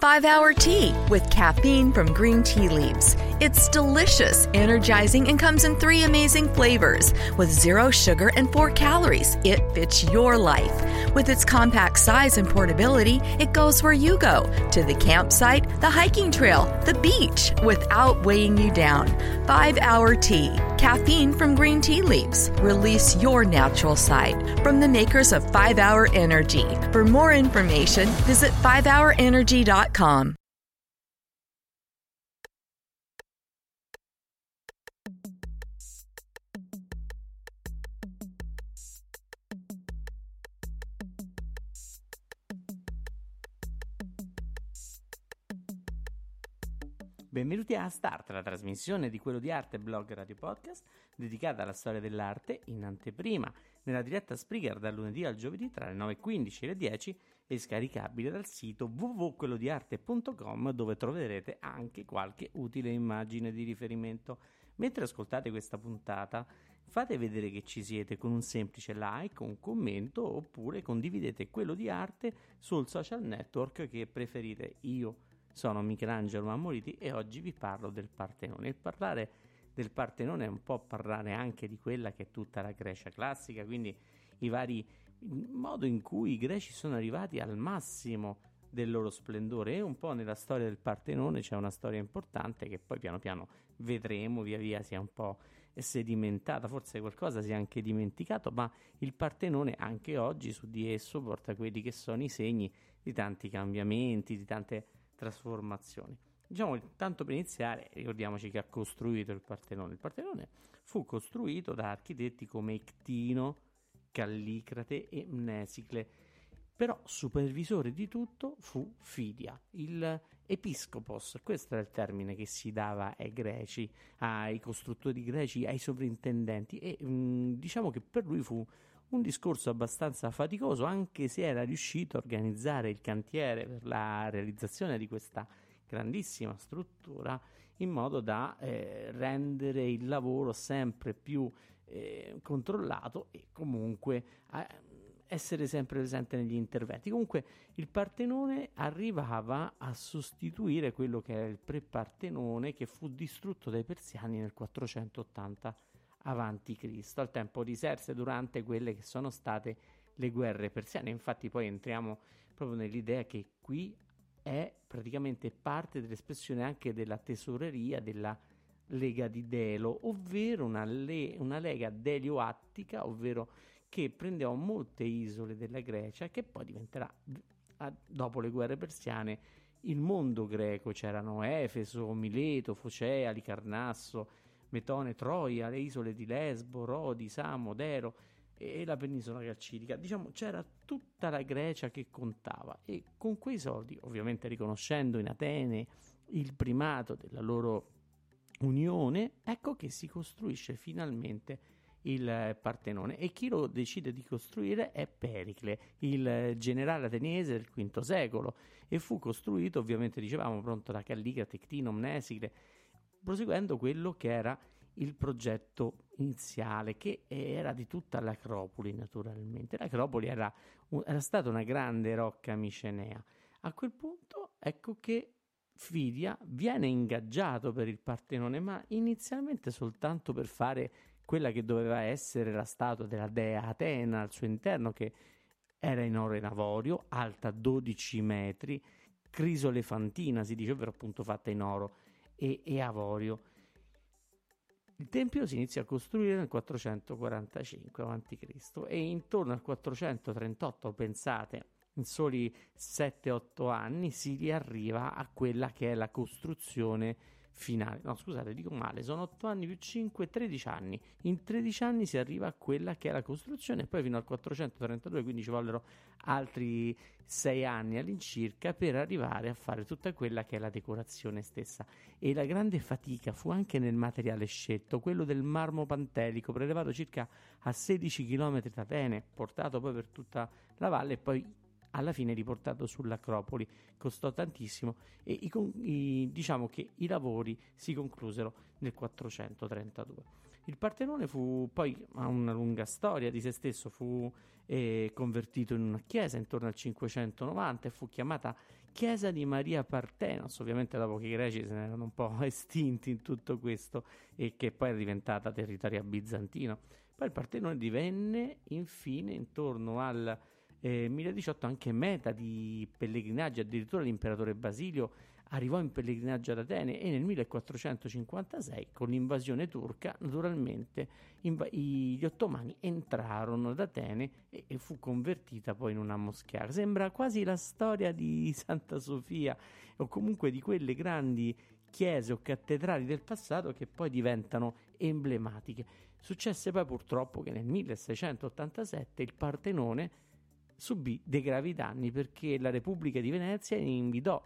5 Hour Tea with caffeine from green tea leaves. It's delicious, energizing, and comes in three amazing flavors. With zero sugar and four calories, it fits your life. With its compact size and portability, it goes where you go to the campsite, the hiking trail, the beach without weighing you down. 5 Hour Tea, caffeine from green tea leaves. Release your natural side from the makers of 5 Hour Energy. For more information, visit 5hourenergy.com. Benvenuti a Start, la trasmissione di quello di arte blog radio podcast dedicata alla storia dell'arte in anteprima nella diretta Spreaker dal lunedì al giovedì tra le 9.15 e le 10 e scaricabile dal sito www.quellodiarte.com dove troverete anche qualche utile immagine di riferimento. Mentre ascoltate questa puntata fate vedere che ci siete con un semplice like, un commento oppure condividete quello di arte sul social network che preferite io sono Michelangelo Mammoliti e oggi vi parlo del Partenone. Il parlare del Partenone è un po' parlare anche di quella che è tutta la Grecia classica, quindi i vari il modo in cui i greci sono arrivati al massimo del loro splendore e un po' nella storia del Partenone c'è una storia importante che poi piano piano vedremo via via sia un po' sedimentata, forse qualcosa si è anche dimenticato, ma il Partenone anche oggi su di esso porta quelli che sono i segni di tanti cambiamenti, di tante trasformazioni. Diciamo, tanto per iniziare, ricordiamoci che ha costruito il Partenone. Il Partenone fu costruito da architetti come Ictino, Callicrate e Mnesicle, però supervisore di tutto fu Fidia, il episcopos, questo era il termine che si dava ai greci, ai costruttori greci, ai sovrintendenti. E mh, mm, diciamo che per lui fu un discorso abbastanza faticoso, anche se era riuscito a organizzare il cantiere per la realizzazione di questa grandissima struttura in modo da eh, rendere il lavoro sempre più eh, controllato e comunque eh, essere sempre presente negli interventi. Comunque il Partenone arrivava a sostituire quello che era il pre-Partenone che fu distrutto dai persiani nel 480 avanti Cristo, al tempo di Serse durante quelle che sono state le guerre persiane. Infatti poi entriamo proprio nell'idea che qui è praticamente parte dell'espressione anche della tesoreria della lega di Delo, ovvero una, le- una lega delioattica, ovvero che prendeva molte isole della Grecia che poi diventerà, dopo le guerre persiane, il mondo greco. C'erano Efeso, Mileto, Focea, Licarnasso, Metone, Troia, le isole di Lesbo, Rodi, Samo, Dero e la penisola calcidica. Diciamo c'era tutta la Grecia che contava e con quei soldi, ovviamente riconoscendo in Atene il primato della loro unione, ecco che si costruisce finalmente il Partenone e chi lo decide di costruire è Pericle, il generale ateniese del V secolo e fu costruito ovviamente dicevamo pronto da Callicrate, Ctino, Mnesicle proseguendo quello che era il progetto iniziale, che era di tutta l'Acropoli, naturalmente. L'Acropoli era, era stata una grande rocca micenea. A quel punto, ecco che Fidia viene ingaggiato per il Partenone, ma inizialmente soltanto per fare quella che doveva essere la statua della dea Atena al suo interno, che era in oro e in avorio, alta 12 metri, crisolefantina, si dice, ovvero appunto fatta in oro e, e avorio. Il tempio si inizia a costruire nel 445 a.C. e intorno al 438, pensate, in soli 7-8 anni si riarriva a quella che è la costruzione finale. No, scusate, dico male, sono 8 anni più 5, 13 anni. In 13 anni si arriva a quella che è la costruzione, e poi fino al 432, quindi ci vollero altri 6 anni all'incirca per arrivare a fare tutta quella che è la decorazione stessa. E la grande fatica fu anche nel materiale scelto, quello del marmo pantelico, prelevato circa a 16 km da Atene, portato poi per tutta la valle e poi alla fine riportato sull'Acropoli. Costò tantissimo e i, i, diciamo che i lavori si conclusero nel 432. Il Partenone fu poi ha una lunga storia di se stesso, fu eh, convertito in una chiesa intorno al 590 e fu chiamata chiesa di Maria Partenos, ovviamente dopo che i greci se ne erano un po' estinti in tutto questo e che poi è diventata territorio bizantino. Poi il Partenone divenne infine intorno al eh, 1018 anche meta di pellegrinaggi, addirittura l'imperatore Basilio arrivò in pellegrinaggio ad Atene e nel 1456 con l'invasione turca naturalmente inv- gli ottomani entrarono ad Atene e-, e fu convertita poi in una moschea. Sembra quasi la storia di Santa Sofia o comunque di quelle grandi chiese o cattedrali del passato che poi diventano emblematiche. Successe poi purtroppo che nel 1687 il Partenone subì dei gravi danni perché la Repubblica di Venezia inviò,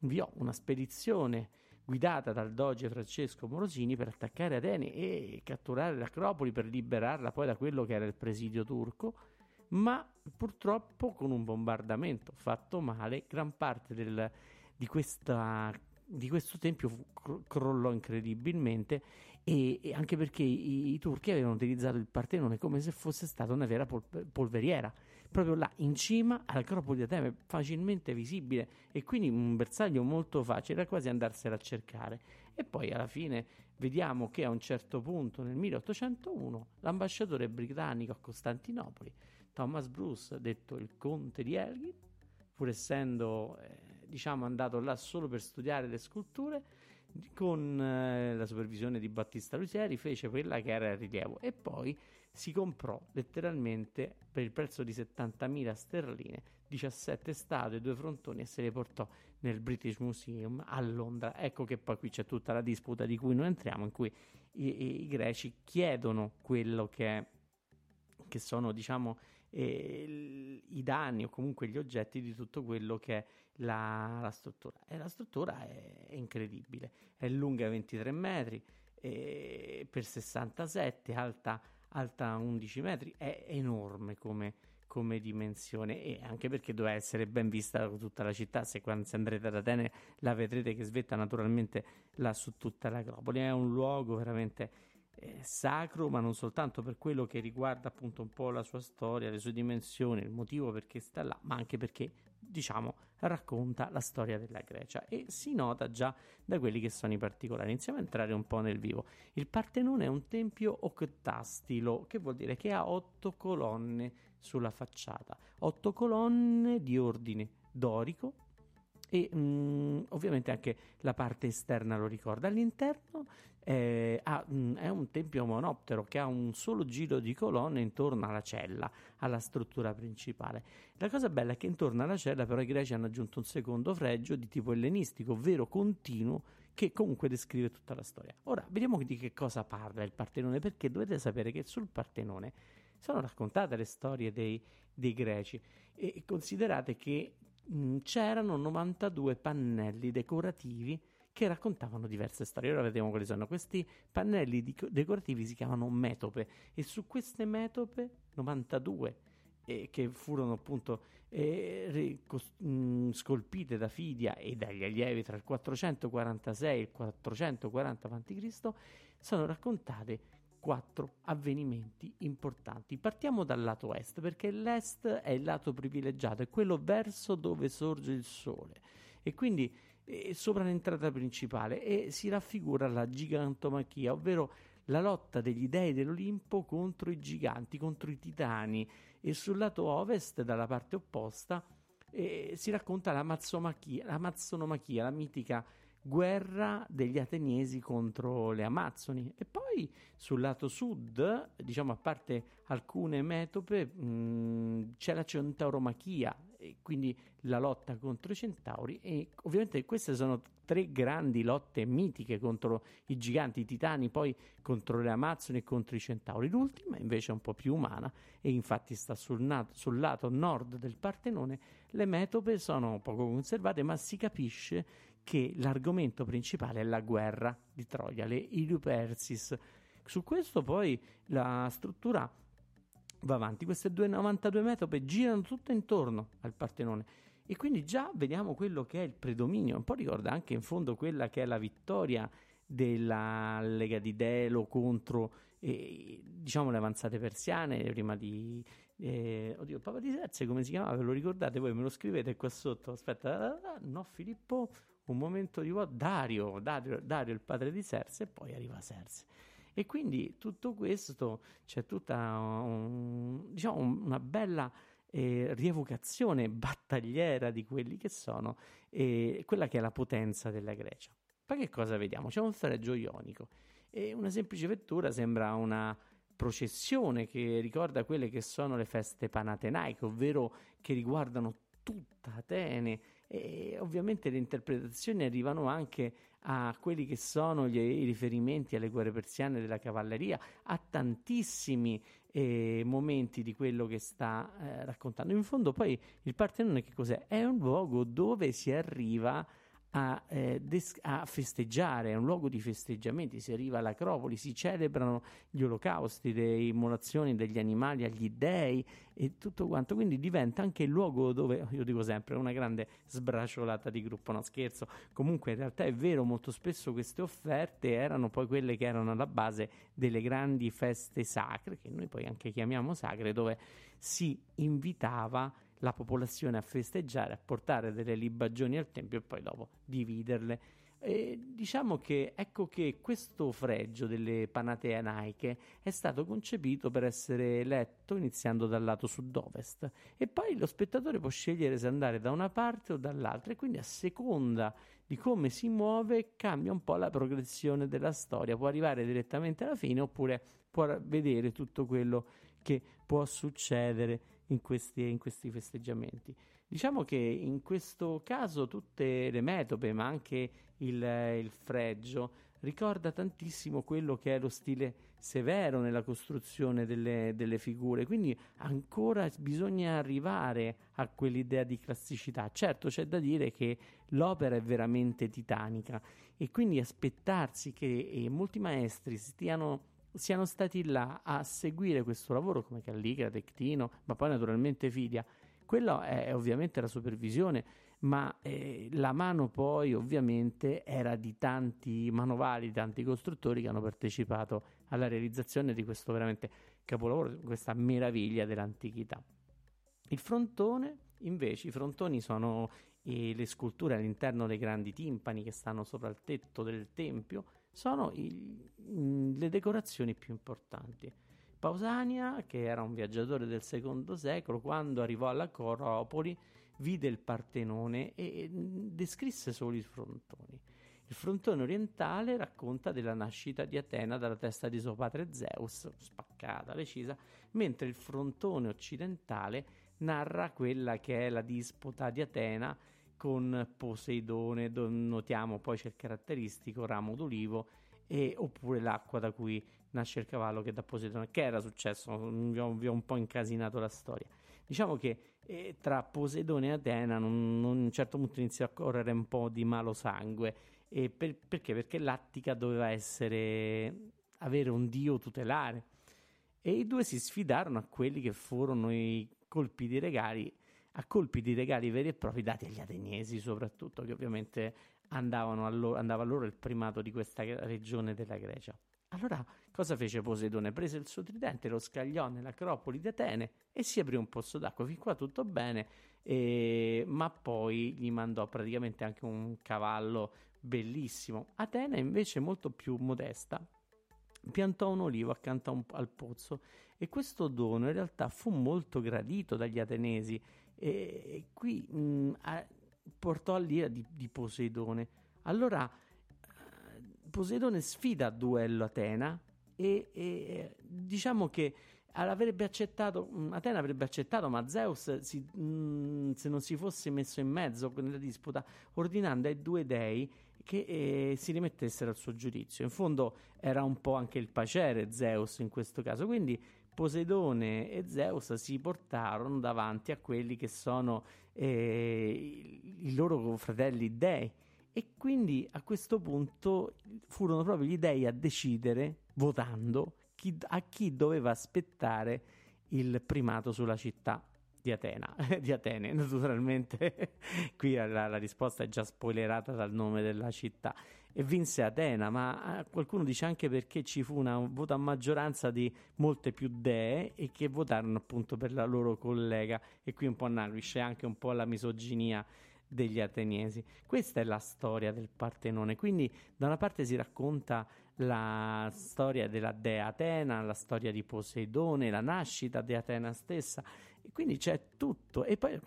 inviò una spedizione guidata dal doge Francesco Morosini per attaccare Atene e catturare l'Acropoli per liberarla poi da quello che era il presidio turco, ma purtroppo con un bombardamento fatto male gran parte del, di questa di questo tempio crollò incredibilmente e, e anche perché i, i, turchi avevano utilizzato il Partenone come se fosse stata una vera pol- polveriera proprio là in cima all'Acropoli di Atene facilmente visibile. E quindi un bersaglio molto facile quasi andarsela a cercare. E poi alla fine vediamo che a un certo punto nel 1801 l'ambasciatore britannico a Costantinopoli Thomas Bruce detto il conte di Elgin pur essendo eh, diciamo, andato là solo per studiare le sculture, con eh, la supervisione di Battista Lusieri fece quella che era il rilievo. E poi si comprò letteralmente per il prezzo di 70.000 sterline 17 statue due frontoni e se le portò nel British Museum a Londra. Ecco che poi qui c'è tutta la disputa di cui noi entriamo, in cui i, i, i greci chiedono quello che, è, che sono, diciamo, eh, i danni o comunque gli oggetti di tutto quello che è la, la struttura. E la struttura è, è, incredibile, è lunga 23 metri, eh, per 67, alta, alta 11 metri, è enorme come, come dimensione e anche perché doveva essere ben vista tutta la città. Se quando andrete ad Atene la vedrete che svetta naturalmente là su tutta l'Acropoli. È un luogo veramente eh, sacro, ma non soltanto per quello che riguarda appunto un po' la sua storia, le sue dimensioni, il motivo perché sta là, ma anche perché diciamo racconta la storia della Grecia e si nota già da quelli che sono i particolari. Iniziamo a entrare un po' nel vivo. Il Partenone è un tempio octastilo, che vuol dire che ha otto colonne sulla facciata, otto colonne di ordine dorico, e mh, mm, ovviamente anche la parte esterna lo ricorda. All'interno eh, ha, mh, mm, è un tempio monoptero che ha un solo giro di colonne intorno alla cella, alla struttura principale. La cosa bella è che intorno alla cella però i greci hanno aggiunto un secondo fregio di tipo ellenistico, ovvero continuo, che comunque descrive tutta la storia. Ora, vediamo di che cosa parla il Partenone, perché dovete sapere che sul Partenone sono raccontate le storie dei, dei greci e considerate che c'erano 92 pannelli decorativi che raccontavano diverse storie. Ora vediamo quali sono. Questi pannelli di- decorativi si chiamano metope e su queste metope 92 eh, che furono appunto eh, ricos- mh, mm, scolpite da Fidia e dagli allievi tra il 446 e il 440 a.C. sono raccontate quattro avvenimenti importanti. Partiamo dal lato est, perché l'est è il lato privilegiato, è quello verso dove sorge il sole e quindi eh, sopra l'entrata principale e si raffigura la gigantomachia, ovvero la lotta degli dei dell'Olimpo contro i giganti, contro i titani e sul lato ovest, dalla parte opposta, eh, si racconta la, la mazzonomachia, la mitica guerra degli ateniesi contro le Amazzoni e poi sul lato sud, diciamo a parte alcune metope, mh, c'è la centauromachia quindi la lotta contro i centauri e ovviamente queste sono tre grandi lotte mitiche contro i giganti i titani, poi contro le Amazzoni e contro i centauri. L'ultima invece è un po' più umana e infatti sta sul, nato, sul lato nord del Partenone. Le metope sono poco conservate ma si capisce che l'argomento principale è la guerra di Troia, le Ilupersis. Su questo poi la struttura va avanti, queste due 92 metope girano tutto intorno al Partenone e quindi già vediamo quello che è il predominio, un po' ricorda anche in fondo quella che è la vittoria della Lega di Delo contro eh, diciamo le avanzate persiane prima di, Eh, oddio, Papa di Serse come si chiamava? Ve lo ricordate voi? Me lo scrivete qua sotto. Aspetta, no, Filippo, un momento di vuoto. Dario, Dario, Dario, il padre di Serse, e poi arriva Serse. E quindi tutto questo c'è tutta un, diciamo, una bella eh, rievocazione battagliera di quelli che sono eh, quella che è la potenza della Grecia. Poi che cosa vediamo? C'è un fregio ionico e una semplice vettura sembra una processione che ricorda quelle che sono le feste panatenaiche, ovvero che riguardano tutta Atene e ovviamente le interpretazioni arrivano anche a quelli che sono gli, i riferimenti alle guerre persiane della cavalleria, a tantissimi eh, momenti di quello che sta eh, raccontando. In fondo poi il Partenone che cos'è? È un luogo dove si arriva eh, des- a, festeggiare, è un luogo di festeggiamenti, si arriva all'Acropoli, si celebrano gli olocausti, le immolazioni degli animali agli dei e tutto quanto, quindi diventa anche il luogo dove, io dico sempre, una grande sbracciolata di gruppo, no scherzo, comunque in realtà è vero, molto spesso queste offerte erano poi quelle che erano alla base delle grandi feste sacre, che noi poi anche chiamiamo sacre, dove si invitava la popolazione a festeggiare, a portare delle libagioni al tempio e poi dopo dividerle. E diciamo che ecco che questo fregio delle panate anaiche è stato concepito per essere letto iniziando dal lato sud-ovest. E poi lo spettatore può scegliere se andare da una parte o dall'altra e quindi a seconda di come si muove cambia un po' la progressione della storia, può arrivare direttamente alla fine oppure può vedere tutto quello che può succedere in questi, in questi festeggiamenti. Diciamo che in questo caso tutte le metope, ma anche il, il fregio, ricorda tantissimo quello che è lo stile severo nella costruzione delle, delle, figure, quindi ancora bisogna arrivare a quell'idea di classicità. Certo c'è da dire che l'opera è veramente titanica e quindi aspettarsi che eh, molti maestri stiano siano stati là a seguire questo lavoro come Calligra, Tectino, ma poi naturalmente Fidia. Quello è ovviamente la supervisione, ma eh, la mano poi ovviamente era di tanti manovali, tanti costruttori che hanno partecipato alla realizzazione di questo veramente capolavoro, questa meraviglia dell'antichità. Il frontone, invece, i frontoni sono eh, le sculture all'interno dei grandi timpani che stanno sopra il tetto del tempio, sono i, le decorazioni più importanti. Pausania, che era un viaggiatore del secondo secolo, quando arrivò alla Coropoli, vide il Partenone e descrisse solo i frontoni. Il frontone orientale racconta della nascita di Atena dalla testa di suo padre Zeus, spaccata, recisa, mentre il frontone occidentale narra quella che è la disputa di Atena con Poseidone, notiamo poi c'è il caratteristico ramo d'olivo e, oppure l'acqua da cui nasce il cavallo che da Poseidone. Che era successo? Vi ho, vi ho un po' incasinato la storia. Diciamo che eh, tra Poseidone e Atena a un certo punto inizia a correre un po' di malo sangue. E per, perché? Perché l'Attica doveva essere avere un dio tutelare e i due si sfidarono a quelli che furono i colpi di regali a colpi di regali veri e propri dati agli ateniesi soprattutto, che ovviamente loro, andava a loro il primato di questa regione della Grecia. Allora cosa fece Poseidone? Prese il suo tridente, lo scagliò nell'acropoli di Atene e si aprì un pozzo d'acqua. Fin qua tutto bene, eh, ma poi gli mandò praticamente anche un cavallo bellissimo. Atene invece molto più modesta piantò un olivo accanto un, al pozzo e questo dono in realtà fu molto gradito dagli atenesi e qui mh, a, portò all'ira di, di Poseidone. Allora eh, Poseidone sfida a duello Atena e, e diciamo che avrebbe accettato, Atena avrebbe accettato, ma Zeus, si, mh, se non si fosse messo in mezzo nella disputa, ordinando ai due dei che eh, si rimettessero al suo giudizio. In fondo era un po' anche il pacere Zeus in questo caso, quindi Poseidone e Zeus si portarono davanti a quelli che sono eh, i loro fratelli dei e quindi a questo punto furono proprio gli dei a decidere, votando, chi, a chi doveva aspettare il primato sulla città. di Atena, di Atene, naturalmente. Qui la, la, risposta è già spoilerata dal nome della città. E vinse Atena, ma eh, qualcuno dice anche perché ci fu una, un voto a maggioranza di molte più dee e che votarono appunto per la loro collega. E qui un po' nasce anche un po' la misoginia degli ateniesi. Questa è la storia del Partenone. Quindi, da una parte si racconta la storia della dea Atena, la storia di Poseidone, la nascita di Atena stessa, e quindi c'è tutto. E poi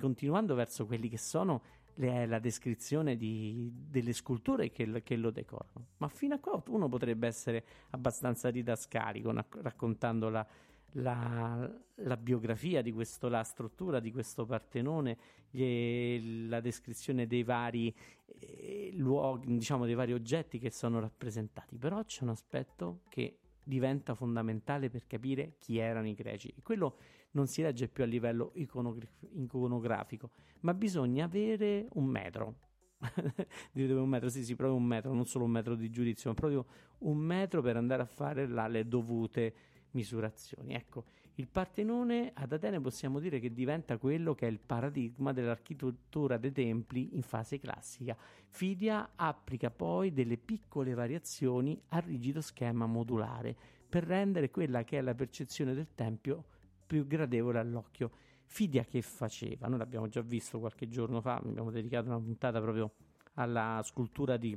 continuando verso quelli che sono le, la descrizione di, delle sculture che, che, lo decorano. Ma fino a qua uno potrebbe essere abbastanza didascalico raccontando la la, la, biografia di questo, la struttura di questo Partenone, la descrizione dei vari eh, luoghi, diciamo dei vari oggetti che sono rappresentati. Però c'è un aspetto che diventa fondamentale per capire chi erano i greci. E quello non si legge più a livello iconografico, ma bisogna avere un metro. Direte un metro, sì, sì, proprio un metro, non solo un metro di giudizio, ma proprio un metro per andare a fare là, le dovute misurazioni. Ecco, il Partenone ad Atene possiamo dire che diventa quello che è il paradigma dell'architettura dei templi in fase classica. Fidia applica poi delle piccole variazioni al rigido schema modulare per rendere quella che è la percezione del tempio più gradevole all'occhio. Fidia che faceva? Noi l'abbiamo già visto qualche giorno fa, abbiamo dedicato una puntata proprio alla scultura di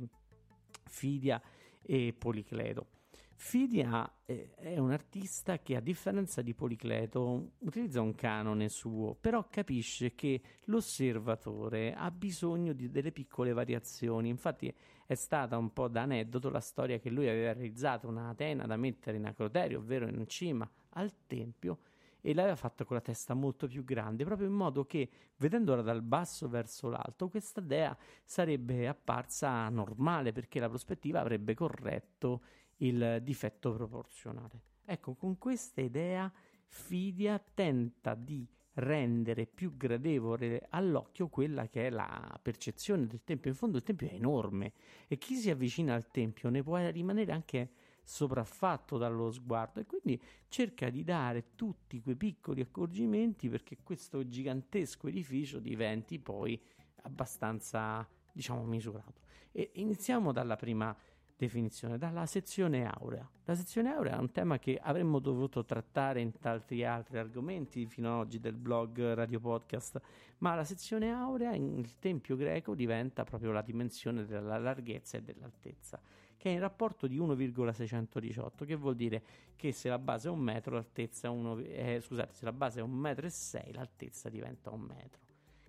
Fidia e Policleto. Fidia è un artista che a differenza di Policleto utilizza un canone suo, però capisce che l'osservatore ha bisogno di delle piccole variazioni. Infatti è stata un po' da aneddoto la storia che lui aveva realizzato una Atena da mettere in acroterio, ovvero in cima al tempio, e l'aveva fatta con la testa molto più grande, proprio in modo che, vedendola dal basso verso l'alto, questa dea sarebbe apparsa normale perché la prospettiva avrebbe corretto il difetto proporzionale. Ecco, con questa idea Fidia tenta di rendere più gradevole all'occhio quella che è la percezione del tempio. In fondo il tempio è enorme e chi si avvicina al tempio ne può rimanere anche sopraffatto dallo sguardo e quindi cerca di dare tutti quei piccoli accorgimenti perché questo gigantesco edificio diventi poi abbastanza diciamo misurato. E iniziamo dalla prima definizione, dalla sezione aurea. La sezione aurea è un tema che avremmo dovuto trattare in tanti altri argomenti fino ad oggi del blog Radio Podcast, ma la sezione aurea nel tempio greco diventa proprio la dimensione della larghezza e dell'altezza, che è in rapporto di 1,618, che vuol dire che se la base è un metro, l'altezza è uno, eh, scusate, se la base è un metro e sei, l'altezza diventa un metro.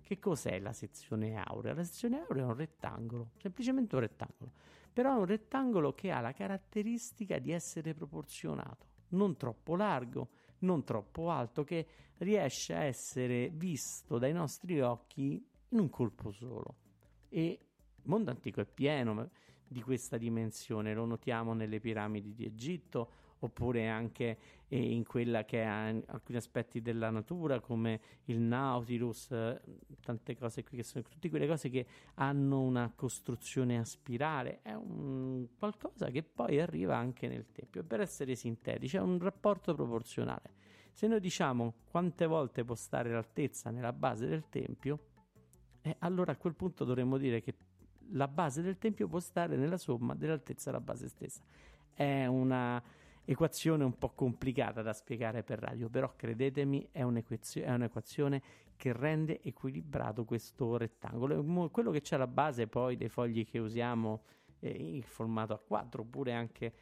Che cos'è la sezione aurea? La sezione aurea è un rettangolo, semplicemente un rettangolo però è un rettangolo che ha la caratteristica di essere proporzionato, non troppo largo, non troppo alto, che riesce a essere visto dai nostri occhi in un colpo solo. E il mondo antico è pieno di questa dimensione, lo notiamo nelle piramidi di Egitto, oppure anche eh, in quella che ha alcuni aspetti della natura come il Nautilus, eh, tante cose qui che sono tutte quelle cose che hanno una costruzione a spirale, è un qualcosa che poi arriva anche nel tempio. Per essere sintetici, è un rapporto proporzionale. Se noi diciamo quante volte può stare l'altezza nella base del tempio, eh, allora a quel punto dovremmo dire che la base del tempio può stare nella somma dell'altezza della base stessa. È una equazione un po' complicata da spiegare per radio, però credetemi è, un'equazio- è un'equazione che rende equilibrato questo rettangolo. Quello che c'è alla base poi dei fogli che usiamo eh, in formato A4 oppure anche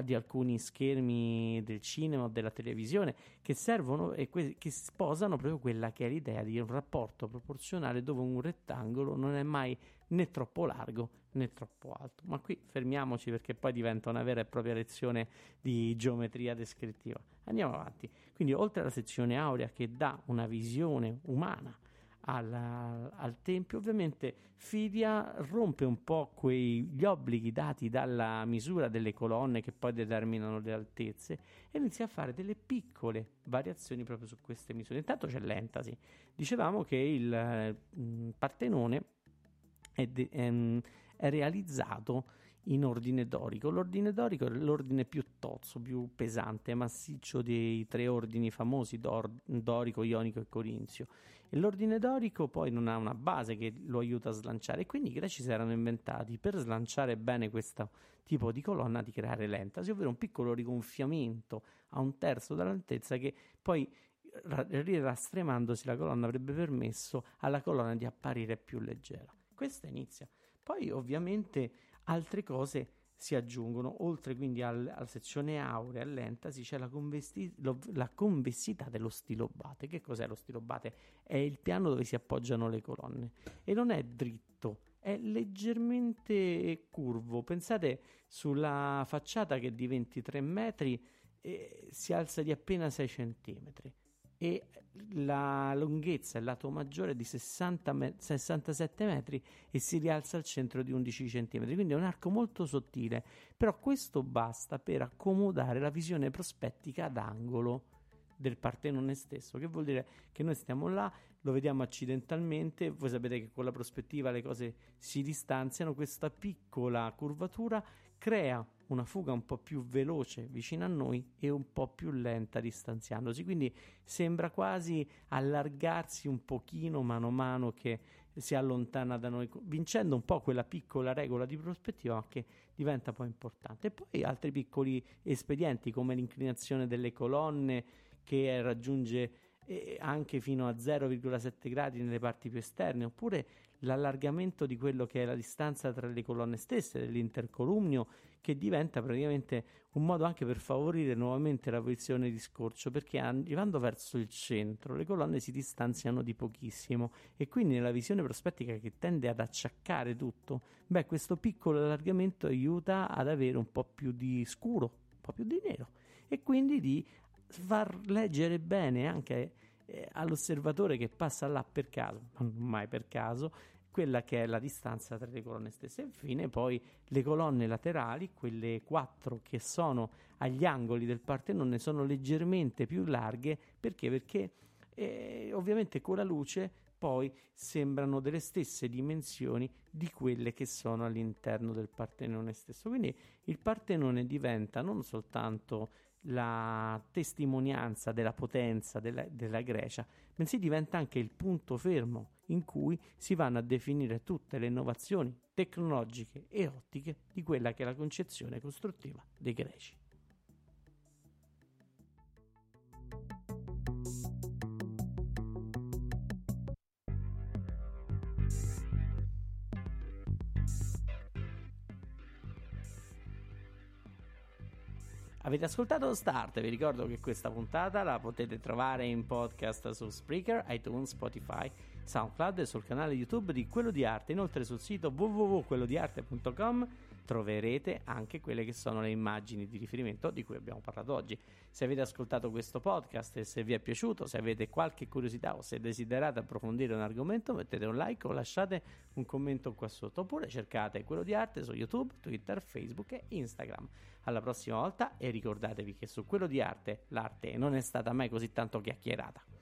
di alcuni schermi del cinema o della televisione che servono e que- che sposano proprio quella che è l'idea di un rapporto proporzionale dove un rettangolo non è mai né troppo largo né troppo alto. Ma qui fermiamoci perché poi diventa una vera e propria lezione di geometria descrittiva. Andiamo avanti. Quindi, oltre alla sezione aurea che dà una visione umana al, al, tempio, ovviamente Fidia rompe un po' quegli obblighi dati dalla misura delle colonne che poi determinano le altezze e inizia a fare delle piccole variazioni proprio su queste misure. Intanto c'è l'entasi. Dicevamo che il mh, Partenone è, de- è, è realizzato in ordine dorico. L'ordine dorico è l'ordine più tozzo, più pesante, massiccio dei tre ordini famosi, dor- dorico, ionico e corinzio. E l'ordine dorico poi non ha una base che lo aiuta a slanciare, quindi i greci si erano inventati per slanciare bene questo tipo di colonna di creare l'entasi, ovvero un piccolo rigonfiamento a un terzo dell'altezza che poi rirastremandosi la colonna avrebbe permesso alla colonna di apparire più leggera. Questa inizia. Poi ovviamente altre cose si aggiungono, oltre quindi al, alla sezione aurea, all'entasi, c'è la, convesti- lo, la, convessità dello stilobate. Che cos'è lo stilobate? È il piano dove si appoggiano le colonne e non è dritto, è leggermente curvo. Pensate sulla facciata che di 23 metri eh, si alza di appena 6 centimetri e la lunghezza, il lato maggiore è di 60 me- 67 metri e si rialza al centro di 11 cm, quindi è un arco molto sottile, però questo basta per accomodare la visione prospettica ad angolo del Partenone stesso, che vuol dire che noi stiamo là, lo vediamo accidentalmente, voi sapete che con la prospettiva le cose si distanziano, questa piccola curvatura crea una fuga un po' più veloce vicino a noi e un po' più lenta distanziandosi, quindi sembra quasi allargarsi un pochino mano a mano che si allontana da noi, vincendo un po' quella piccola regola di prospettiva che diventa poi importante. E poi altri piccoli espedienti come l'inclinazione delle colonne che raggiunge eh, anche fino a 0,7 gradi nelle parti più esterne, oppure l'allargamento di quello che è la distanza tra le colonne stesse, dell'intercolumnio, che diventa praticamente un modo anche per favorire nuovamente la posizione di scorcio, perché arrivando verso il centro le colonne si distanziano di pochissimo e quindi nella visione prospettica che tende ad acciaccare tutto, beh, questo piccolo allargamento aiuta ad avere un po' più di scuro, un po' più di nero e quindi di far leggere bene anche eh, all'osservatore che passa là per caso, non mai per caso, quella che è la distanza tra le colonne stesse. Infine poi le colonne laterali, quelle quattro che sono agli angoli del Partenone, sono leggermente più larghe perché? Perché eh, ovviamente con la luce poi sembrano delle stesse dimensioni di quelle che sono all'interno del Partenone stesso. Quindi il Partenone diventa non soltanto la testimonianza della potenza della, della, Grecia, bensì diventa anche il punto fermo in cui si vanno a definire tutte le innovazioni tecnologiche e ottiche di quella che è la concezione costruttiva dei greci. Avete ascoltato Start, vi ricordo che questa puntata la potete trovare in podcast su Spreaker, iTunes, Spotify, SoundCloud e sul canale YouTube di Quello di Arte. Inoltre sul sito www.quellodiarte.com troverete anche quelle che sono le immagini di riferimento di cui abbiamo parlato oggi. Se avete ascoltato questo podcast e se vi è piaciuto, se avete qualche curiosità o se desiderate approfondire un argomento, mettete un like o lasciate un commento qua sotto oppure cercate quello di arte su YouTube, Twitter, Facebook e Instagram. Alla prossima volta e ricordatevi che su quello di arte l'arte non è stata mai così tanto chiacchierata.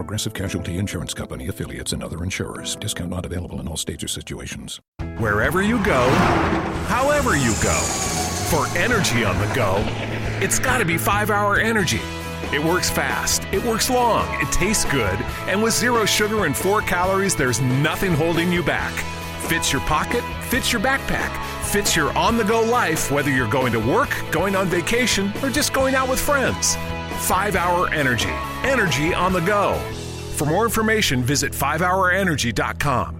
Progressive Casualty Insurance Company affiliates and other insurers. Discount not available in all states or situations. Wherever you go, however you go, for energy on the go, it's got to be 5 Hour Energy. It works fast, it works long, it tastes good, and with zero sugar and 4 calories, there's nothing holding you back. Fits your pocket, fits your backpack, fits your on the go life, whether you're going to work, going on vacation, or just going out with friends. 5 Hour Energy. Energy on the go. For more information, visit 5hourenergy.com.